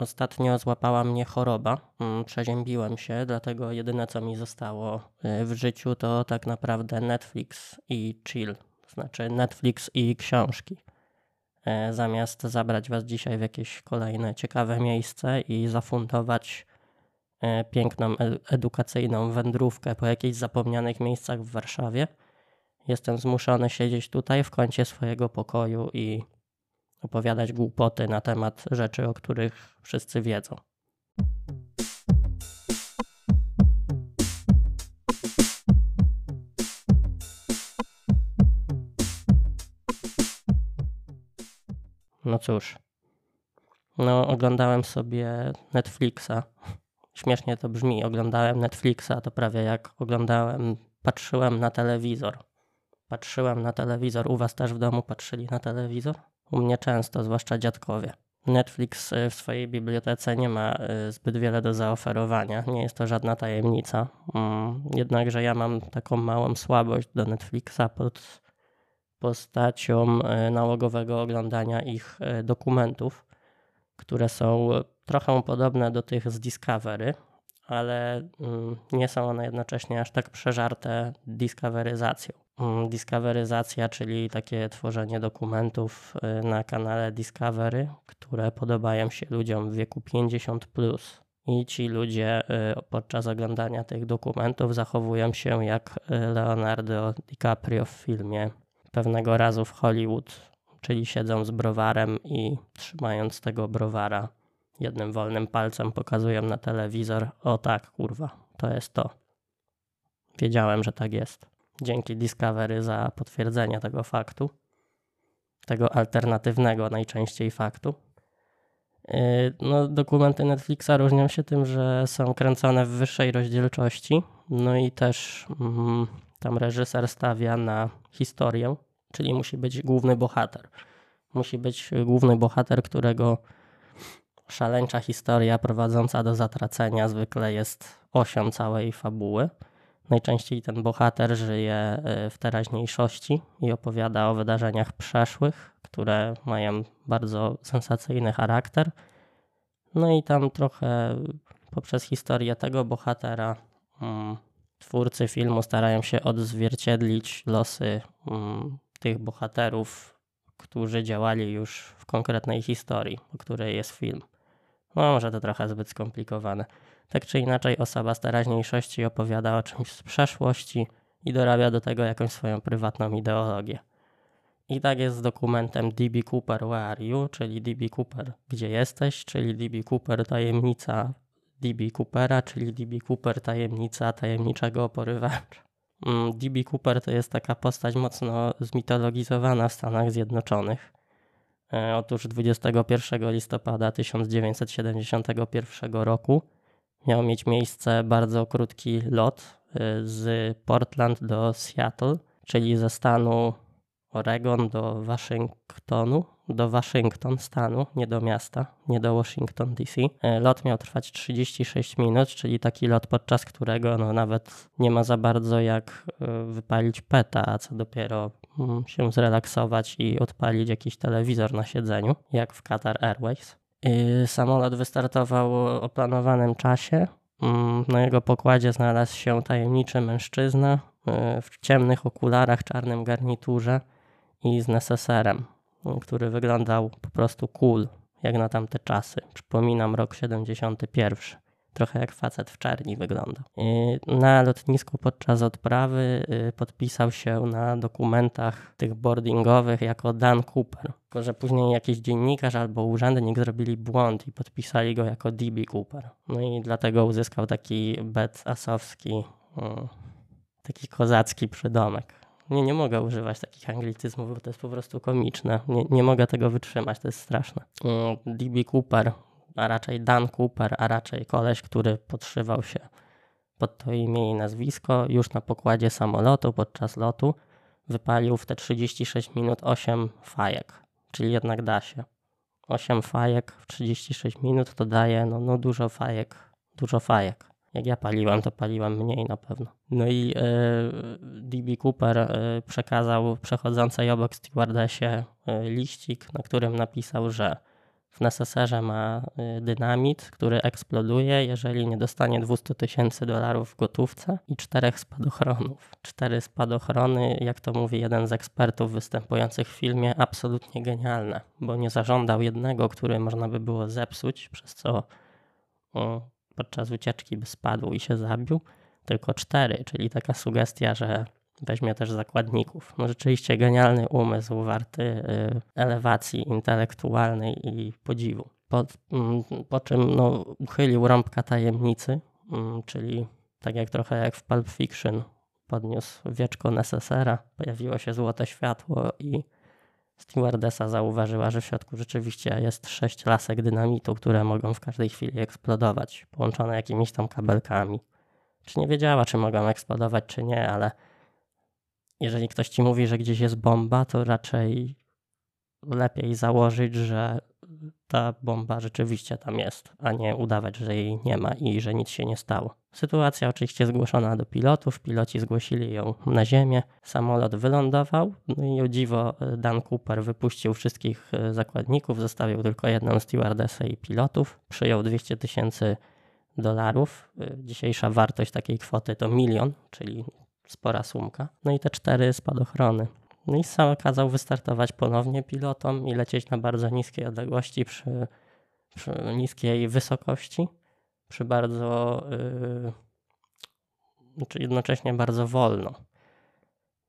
Ostatnio złapała mnie choroba, mm, przeziębiłem się, dlatego jedyne co mi zostało y, w życiu to tak naprawdę Netflix i chill, to znaczy Netflix i książki. E, zamiast zabrać Was dzisiaj w jakieś kolejne ciekawe miejsce i zafundować e, piękną e, edukacyjną wędrówkę po jakichś zapomnianych miejscach w Warszawie, jestem zmuszony siedzieć tutaj w kącie swojego pokoju i opowiadać głupoty na temat rzeczy, o których wszyscy wiedzą. No cóż, no oglądałem sobie Netflixa. Śmiesznie to brzmi, oglądałem Netflixa, to prawie jak oglądałem, patrzyłem na telewizor. Patrzyłem na telewizor. U was też w domu patrzyli na telewizor? U mnie często, zwłaszcza dziadkowie. Netflix y, w swojej bibliotece nie ma y, zbyt wiele do zaoferowania, nie jest to żadna tajemnica. Mm, jednakże ja mam taką małą słabość do Netflixa pod postacią y, nałogowego oglądania ich dokumentów, które są trochę podobne do tych z Discovery, ale mm, nie są one jednocześnie aż tak przeżarte discoveryzacją. Mm, discoveryzacja, czyli takie tworzenie dokumentów y, na kanale Discovery, które podobają się ludziom w wieku 50. Plus. I ci ludzie y, podczas oglądania tych dokumentów zachowują się jak y, Leonardo DiCaprio w filmie pewnego razu w Hollywood, czyli siedzą z browarem i trzymając tego browara jednym wolnym palcem pokazują na telewizor: O tak, kurwa, to jest to. Wiedziałem, że tak jest. Dzięki Discovery za potwierdzenie tego faktu, tego alternatywnego najczęściej faktu. Yy, no, dokumenty Netflixa różnią się tym, że są kręcone w wyższej rozdzielczości, no i też mm, tam reżyser stawia na historię, czyli musi być główny bohater. Musi być główny bohater, którego szaleńcza historia prowadząca do zatracenia zwykle jest osią całej fabuły. Najczęściej ten bohater żyje e, w teraźniejszości i opowiada o wydarzeniach przeszłych, które mają bardzo sensacyjny charakter. No i tam trochę poprzez historię tego bohatera mm, twórcy filmu starają się odzwierciedlić losy mm, tych bohaterów, którzy działali już w konkretnej historii, o której jest film. No, może to trochę zbyt skomplikowane. Tak czy inaczej, osoba z teraźniejszości opowiada o czymś z przeszłości i dorabia do tego jakąś swoją prywatną ideologię. I tak jest z dokumentem DB Cooper Where Are You, czyli DB Cooper Gdzie jesteś, czyli DB Cooper Tajemnica DB Coopera, czyli DB Cooper Tajemnica Tajemniczego Porywacza. Mm, DB Cooper to jest taka postać mocno zmitologizowana w Stanach Zjednoczonych. E, otóż 21 listopada 1971 roku miał mieć miejsce bardzo krótki lot e, z Portland do Seattle, czyli ze stanu Oregon do Waszyngtonu, do Waszyngton stanu, nie do miasta, nie do Washington DC. E, lot miał trwać 36 minut, czyli taki lot, podczas którego no, nawet nie ma za bardzo jak wypalić peta, a co dopiero Mm, się zrelaksować i odpalić jakiś telewizor na siedzeniu, jak w Qatar Airways. Samolot wystartował o planowanym czasie. Mm, na jego pokładzie znalazł się tajemniczy mężczyzna w ciemnych okularach, czarnym garniturze i z neseserem, który wyglądał po prostu cool, jak na tamte czasy. Przypominam rok 71 trochę jak facet w czerni wygląda. Na lotnisku podczas odprawy y, podpisał się na dokumentach tych boardingowych jako Dan Cooper. Tylko, że później jakiś dziennikarz albo urzędnik zrobili błąd i podpisali go jako DB Cooper. No i dlatego uzyskał taki bet asowski, y, taki kozacki przydomek. Nie, nie mogę używać takich anglicyzmów, bo to jest po prostu komiczne. Nie, nie mogę tego wytrzymać, to jest straszne. Y, DB Cooper a raczej Dan Cooper, a raczej koleś, który podszywał się pod to imię i nazwisko, już na pokładzie samolotu podczas lotu wypalił w te 36 minut 8 fajek, czyli jednak da się. 8 fajek w 36 minut to daje no, no dużo fajek, dużo fajek. Jak ja paliłem, to paliłem mniej na pewno. No i e, DB Cooper e, przekazał przechodzącej obok stewardessie e, liścik, na którym napisał, że w neseserze ma dynamit, który eksploduje, jeżeli nie dostanie 200 tysięcy dolarów w gotówce i czterech spadochronów. Cztery spadochrony, jak to mówi jeden z ekspertów występujących w filmie, absolutnie genialne, bo nie zażądał jednego, który można by było zepsuć, przez co podczas ucieczki by spadł i się zabił, tylko cztery, czyli taka sugestia, że weźmie też zakładników. No rzeczywiście genialny umysł, warty y, elewacji intelektualnej i podziwu. Po, mm, po czym no, uchylił rąbka tajemnicy, mm, czyli tak jak trochę jak w Pulp Fiction podniósł wieczko Necessera, pojawiło się złote światło i stewardesa zauważyła, że w środku rzeczywiście jest sześć lasek dynamitu, które mogą w każdej chwili eksplodować, połączone jakimiś tam kabelkami. Czy nie wiedziała, czy mogą eksplodować, czy nie, ale jeżeli ktoś ci mówi, że gdzieś jest bomba, to raczej lepiej założyć, że ta bomba rzeczywiście tam jest, a nie udawać, że jej nie ma i że nic się nie stało. Sytuacja oczywiście zgłoszona do pilotów, piloci zgłosili ją na ziemię, samolot wylądował, no i o dziwo Dan Cooper wypuścił wszystkich zakładników, zostawił tylko jedną stewardessę i pilotów, przyjął 200 tysięcy dolarów. Dzisiejsza wartość takiej kwoty to milion, czyli spora sumka. No i te cztery spadochrony. No i sam kazał wystartować ponownie pilotom i lecieć na bardzo niskiej odległości przy, przy niskiej wysokości, przy bardzo, yy, znaczy jednocześnie bardzo wolno.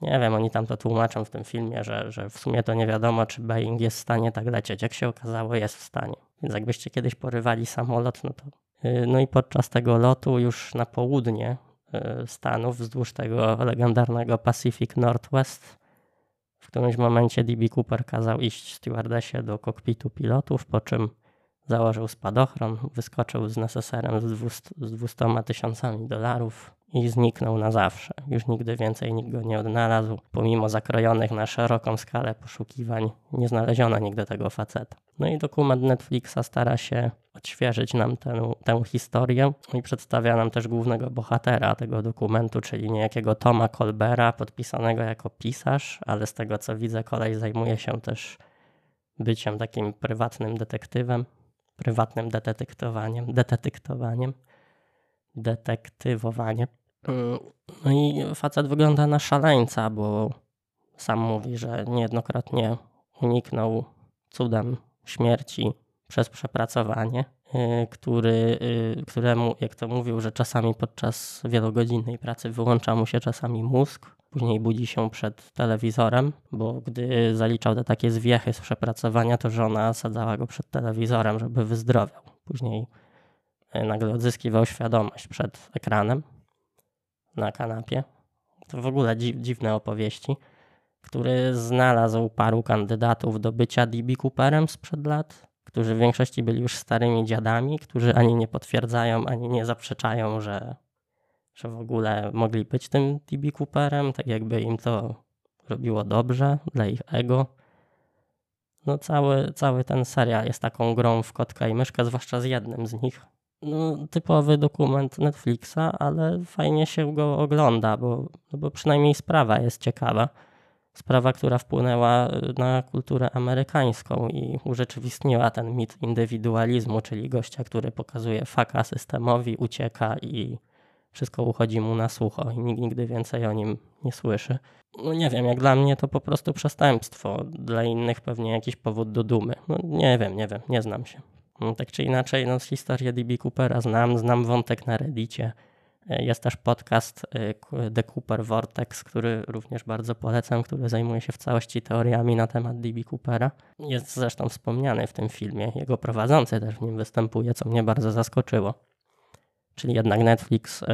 Nie wiem, oni tam to tłumaczą w tym filmie, że, że w sumie to nie wiadomo, czy Boeing jest w stanie tak lecieć. Jak się okazało, jest w stanie. Więc jakbyście kiedyś porywali samolot, no to. Yy, no i podczas tego lotu już na południe Y, Stanów wzdłuż tego legendarnego Pacific Northwest. Którymś momencie DB Cooper kazał iść stewardessie do kokpitu pilotów, po czym założył spadochron, wyskoczył z neseserem z 200, z 200 tysiącami dolarów i zniknął na zawsze. Już nigdy więcej nikt go nie odnalazł. Pomimo zakrojonych na szeroką skalę poszukiwań, nie znaleziono nigdy tego faceta. No i dokument Netflixa stara się odświeżyć nam tę, tę historię i przedstawia nam też głównego bohatera tego dokumentu, czyli niejakiego Toma Colbera, podpisanego jako pisarz, ale z tego co widzę, kolej zajmuje się też byciem takim prywatnym detektywem, prywatnym detektywowaniem, detektywowaniem, detektywowaniem. No i facet wygląda na szaleńca, bo sam mówi, że niejednokrotnie uniknął cudem śmierci przez przepracowanie, y, który, y, któremu, jak to mówił, że czasami podczas wielogodzinnej pracy wyłącza mu się czasami mózg, później budzi się przed telewizorem, bo gdy zaliczał te takie zwiechy z przepracowania, to żona sadzała go przed telewizorem, żeby wyzdrowiał. Później y, nagle odzyskiwał świadomość przed ekranem na kanapie. To w ogóle dziwne opowieści który znalazł paru kandydatów do bycia DB Cooperem sprzed lat, którzy w większości byli już starymi dziadami, którzy ani nie potwierdzają, ani nie zaprzeczają, że, że w ogóle mogli być tym DB Cooperem, tak jakby im to robiło dobrze dla ich ego. No cały, cały ten serial jest taką grą w kotka i myszkę, zwłaszcza z jednym z nich. No, typowy dokument Netflixa, ale fajnie się go ogląda, bo, no bo przynajmniej sprawa jest ciekawa sprawa, która wpłynęła y, na kulturę amerykańską i urzeczywistniła ten mit indywidualizmu, czyli gościa, który pokazuje faka systemowi, ucieka i wszystko uchodzi mu na sucho i nikt nigdy więcej o nim nie słyszy. No nie wiem, jak dla mnie to po prostu przestępstwo, dla innych pewnie jakiś powód do dumy. No nie wiem, nie wiem, nie znam się. No, tak czy inaczej, no, z historii DB Coopera znam, znam wątek na Reddicie, jest też podcast y, The Cooper Vortex, który również bardzo polecam, który zajmuje się w całości teoriami na temat D.B. Coopera. Jest zresztą wspomniany w tym filmie. Jego prowadzący też w nim występuje, co mnie bardzo zaskoczyło. Czyli jednak Netflix y,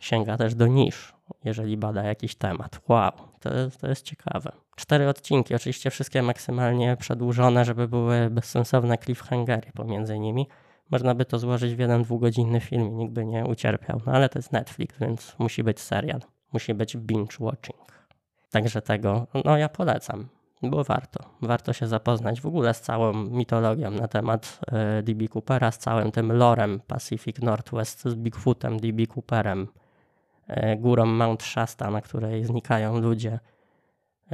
sięga też do nisz, jeżeli bada jakiś temat. Wow, to, to jest ciekawe. Cztery odcinki, oczywiście wszystkie maksymalnie przedłużone, żeby były bezsensowne cliffhangery pomiędzy nimi można by to złożyć w jeden dwugodzinny film i nikt by nie ucierpiał. No ale to jest Netflix, więc musi być serial. Musi być binge watching. Także tego, no ja polecam, bo warto. Warto się zapoznać w ogóle z całą mitologią na temat e, DB Coopera, z całym tym lorem Pacific Northwest, z Bigfootem, DB Cooperem, e, górą Mount Shasta, na której znikają ludzie,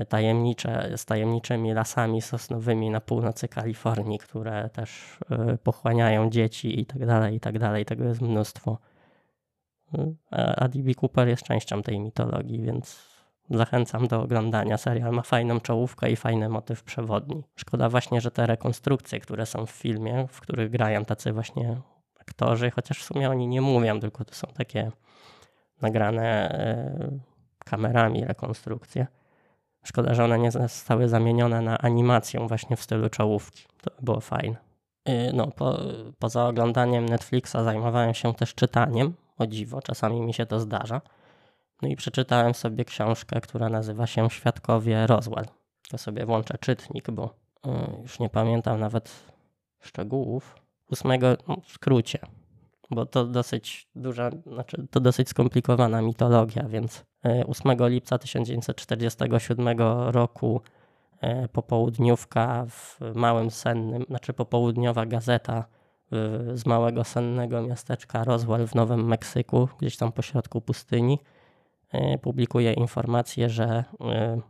tajemnicze, z tajemniczymi lasami sosnowymi na północy Kalifornii, które też pochłaniają dzieci i tak dalej, i tak dalej. Tego jest mnóstwo. A D.B. Cooper jest częścią tej mitologii, więc zachęcam do oglądania. Serial ma fajną czołówkę i fajny motyw przewodni. Szkoda właśnie, że te rekonstrukcje, które są w filmie, w których grają tacy właśnie aktorzy, chociaż w sumie oni nie mówią, tylko to są takie nagrane e, kamerami rekonstrukcje. Szkoda, że one nie zostały zamienione na animację właśnie w stylu czołówki. To by było fajne. E, no, po, poza oglądaniem Netflixa zajmowałem się też czytaniem. O dziwo, czasami mi się to zdarza. No i przeczytałem sobie książkę, która nazywa się Świadkowie Roswell. To sobie włączę czytnik, bo y, już nie pamiętam nawet szczegółów. Ósmego, no, w skrócie, bo to dosyć duża, znaczy to dosyć skomplikowana mitologia, więc 8 y, lipca 1947 roku y, popołudniówka w małym sennym, znaczy popołudniowa gazeta z małego sennego miasteczka Roswell w Nowym Meksyku, gdzieś tam pośrodku pustyni, E, publikuje informację, że e,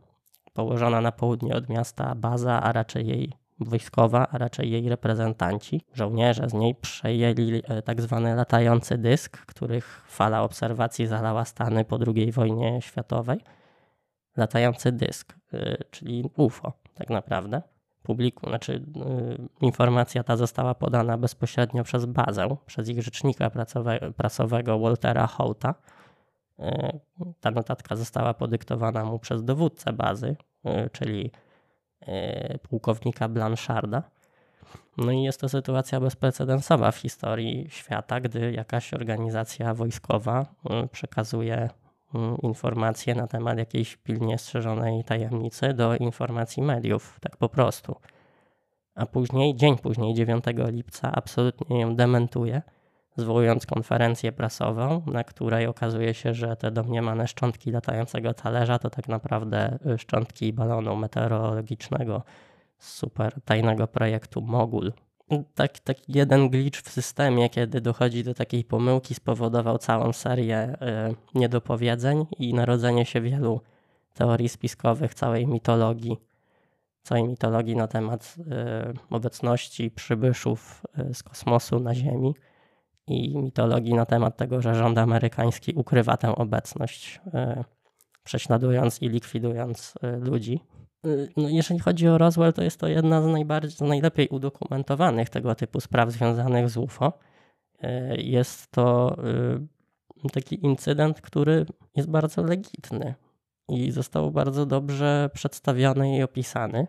położona na południe od miasta baza, a raczej jej wojskowa, a raczej jej reprezentanci, żołnierze z niej przejęli e, tak zwany latający dysk, których fala obserwacji zalała Stany po II wojnie światowej. Latający dysk, czyli UFO tak naprawdę. Publiku, znaczy informacja ta została podana bezpośrednio przez bazę, przez ich rzecznika prasowego Waltera Houta, E, ta notatka została podyktowana mu przez dowódcę bazy, e, czyli e, pułkownika Blancharda. No i jest to sytuacja bezprecedensowa w historii świata, gdy jakaś organizacja wojskowa przekazuje informacje na temat jakiejś pilnie strzeżonej tajemnicy do informacji mediów, tak po prostu. A później, dzień później, 9 lipca, absolutnie ją dementuje – zwołując konferencję prasową, na której okazuje się, że te domniemane szczątki latającego talerza to tak naprawdę y, szczątki balonu meteorologicznego z super tajnego projektu Mogul. Tak, taki jeden glitch w systemie, kiedy dochodzi do takiej pomyłki, spowodował całą serię y, niedopowiedzeń i narodzenie się wielu teorii spiskowych, całej mitologii, całej mitologii na temat y, obecności przybyszów y, z kosmosu na Ziemi i mitologii na temat tego, że rząd amerykański ukrywa tę obecność, e, prześladując i likwidując e, ludzi. E, no, jeżeli chodzi o Roswell, to jest to jedna z, najbardziej, z najlepiej udokumentowanych tego typu spraw związanych z UFO. Jest to taki incydent, który jest bardzo legitny i został bardzo dobrze przedstawiony i opisany.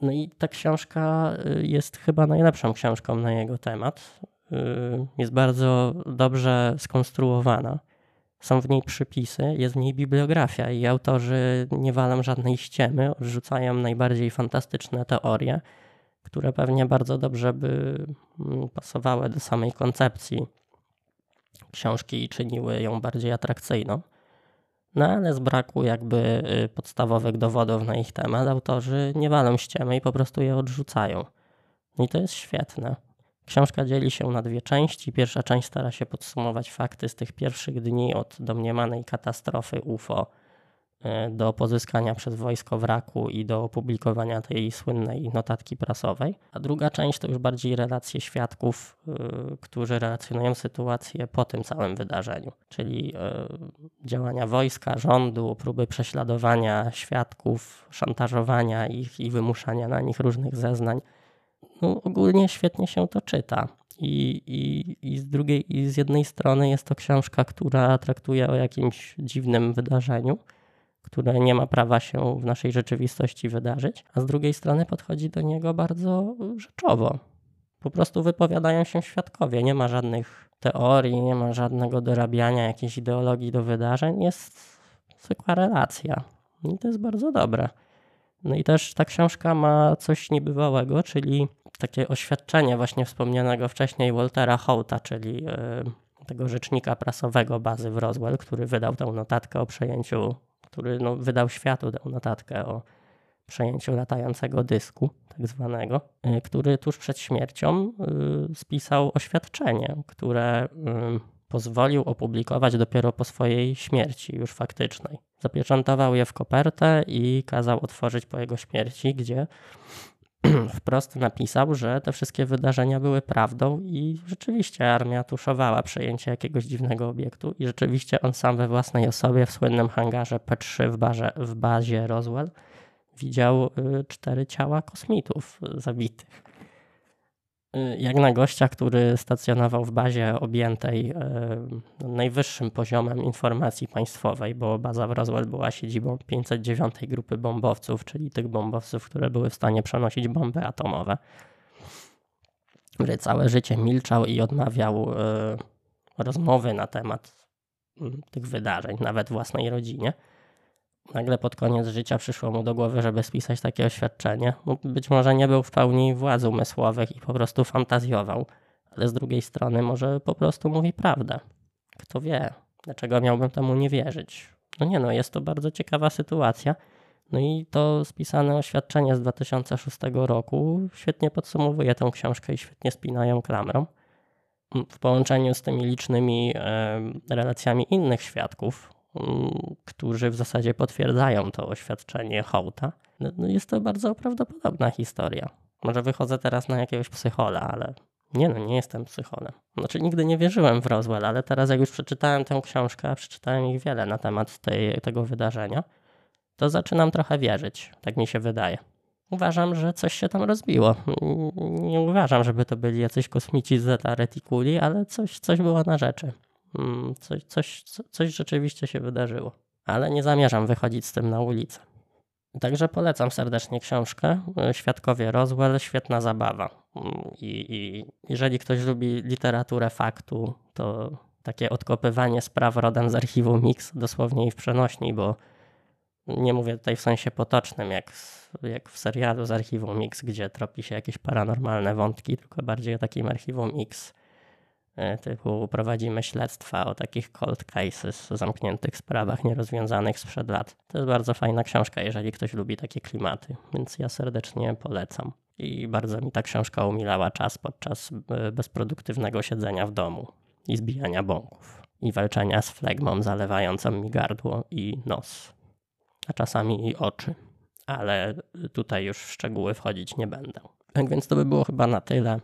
No i ta książka jest chyba najlepszą książką na jego temat. Y, jest bardzo dobrze skonstruowana. Są w niej przypisy, jest w niej bibliografia i autorzy nie walą żadnej ściemy, odrzucają najbardziej fantastyczne teorie, które pewnie bardzo dobrze by mm, pasowały do samej koncepcji książki i czyniły ją bardziej atrakcyjną. No ale z braku jakby y, podstawowych dowodów na ich temat, autorzy nie walą ściemy i po prostu je odrzucają. I to jest świetne. Książka dzieli się na dwie części. Pierwsza część stara się podsumować fakty z tych pierwszych dni od domniemanej katastrofy UFO e, do pozyskania przez wojsko wraku i do opublikowania tej słynnej notatki prasowej. A druga część to już bardziej relacje świadków, e, którzy relacjonują sytuację po tym całym wydarzeniu, czyli e, działania wojska, rządu, próby prześladowania świadków, szantażowania ich i wymuszania na nich różnych zeznań no, ogólnie świetnie się to czyta. I, i, I z drugiej, i z jednej strony jest to książka, która traktuje o jakimś dziwnym wydarzeniu, które nie ma prawa się w naszej rzeczywistości wydarzyć, a z drugiej strony podchodzi do niego bardzo rzeczowo. Po prostu wypowiadają się świadkowie, nie ma żadnych teorii, nie ma żadnego dorabiania jakiejś ideologii do wydarzeń, jest zwykła relacja. I to jest bardzo dobre. No i też ta książka ma coś niebywałego, czyli takie oświadczenie właśnie wspomnianego wcześniej Waltera Houta, czyli e, tego rzecznika prasowego bazy w Roswell, który wydał tę notatkę o przejęciu, który no, wydał światu tę notatkę o przejęciu latającego dysku, tak zwanego, e, który tuż przed śmiercią e, spisał oświadczenie, które pozwolił opublikować dopiero po swojej śmierci, już faktycznej. Zapieczętował je w kopertę i kazał otworzyć po jego śmierci, gdzie wprost napisał, że te wszystkie wydarzenia były prawdą i rzeczywiście armia tuszowała przejęcie jakiegoś dziwnego obiektu i rzeczywiście on sam we własnej osobie w słynnym hangarze P3 w, barze, w bazie Roswell widział y, cztery ciała kosmitów zabitych. Y, jak na gościa, który stacjonował w bazie objętej y, najwyższym poziomem informacji państwowej, bo baza w Roswell była siedzibą 509 grupy bombowców, czyli tych bombowców, które były w stanie przenosić bomby atomowe. Który całe życie milczał i odmawiał rozmowy na temat mm, tych wydarzeń, nawet własnej rodzinie nagle pod koniec życia przyszło mu do głowy, żeby spisać takie oświadczenie. No, być może nie był w pełni władz umysłowych i po prostu fantazjował, ale z drugiej strony może po prostu mówi prawdę. Kto wie, dlaczego miałbym temu nie wierzyć? No nie no, jest to bardzo ciekawa sytuacja. No i to spisane oświadczenie z 2006 roku świetnie podsumowuje tę książkę i świetnie spinają klamrą. W połączeniu z tymi licznymi relacjami innych świadków, którzy w zasadzie potwierdzają to oświadczenie Hołta. No, no jest to bardzo prawdopodobna historia. Może wychodzę teraz na jakiegoś psychola, ale nie no, nie jestem psycholem. Znaczy nigdy nie wierzyłem w Roswell, ale teraz jak już przeczytałem tę książkę, a przeczytałem ich wiele na temat tej, tego wydarzenia, to zaczynam trochę wierzyć. Tak mi się wydaje. Uważam, że coś się tam rozbiło. Nie uważam, żeby to byli jacyś kosmici z Zeta Reticuli, ale coś, coś było na rzeczy. Mm, coś, coś, coś rzeczywiście się wydarzyło. Ale nie zamierzam wychodzić z tym na ulicę. Także polecam serdecznie książkę. Świadkowie Roswell, świetna zabawa. Mm, I, I, jeżeli ktoś lubi literaturę faktu, to takie odkopywanie spraw rodem z archiwum Mix, dosłownie i w przenośni, bo nie mówię tutaj w sensie potocznym, jak, jak w serialu z archiwum Mix, gdzie tropi się jakieś paranormalne wątki, tylko bardziej o takim archiwum X E, typu prowadzimy śledztwa o takich cold cases, zamkniętych sprawach nierozwiązanych sprzed lat. To jest bardzo fajna książka, jeżeli ktoś lubi takie klimaty, więc ja serdecznie polecam. I bardzo mi ta książka umilała czas podczas e, bezproduktywnego siedzenia w domu i zbijania bąków i walczenia z flegmą zalewającą mi gardło i nos, a czasami i oczy. Ale tutaj już w szczegóły wchodzić nie będę. Tak więc to by było chyba na tyle.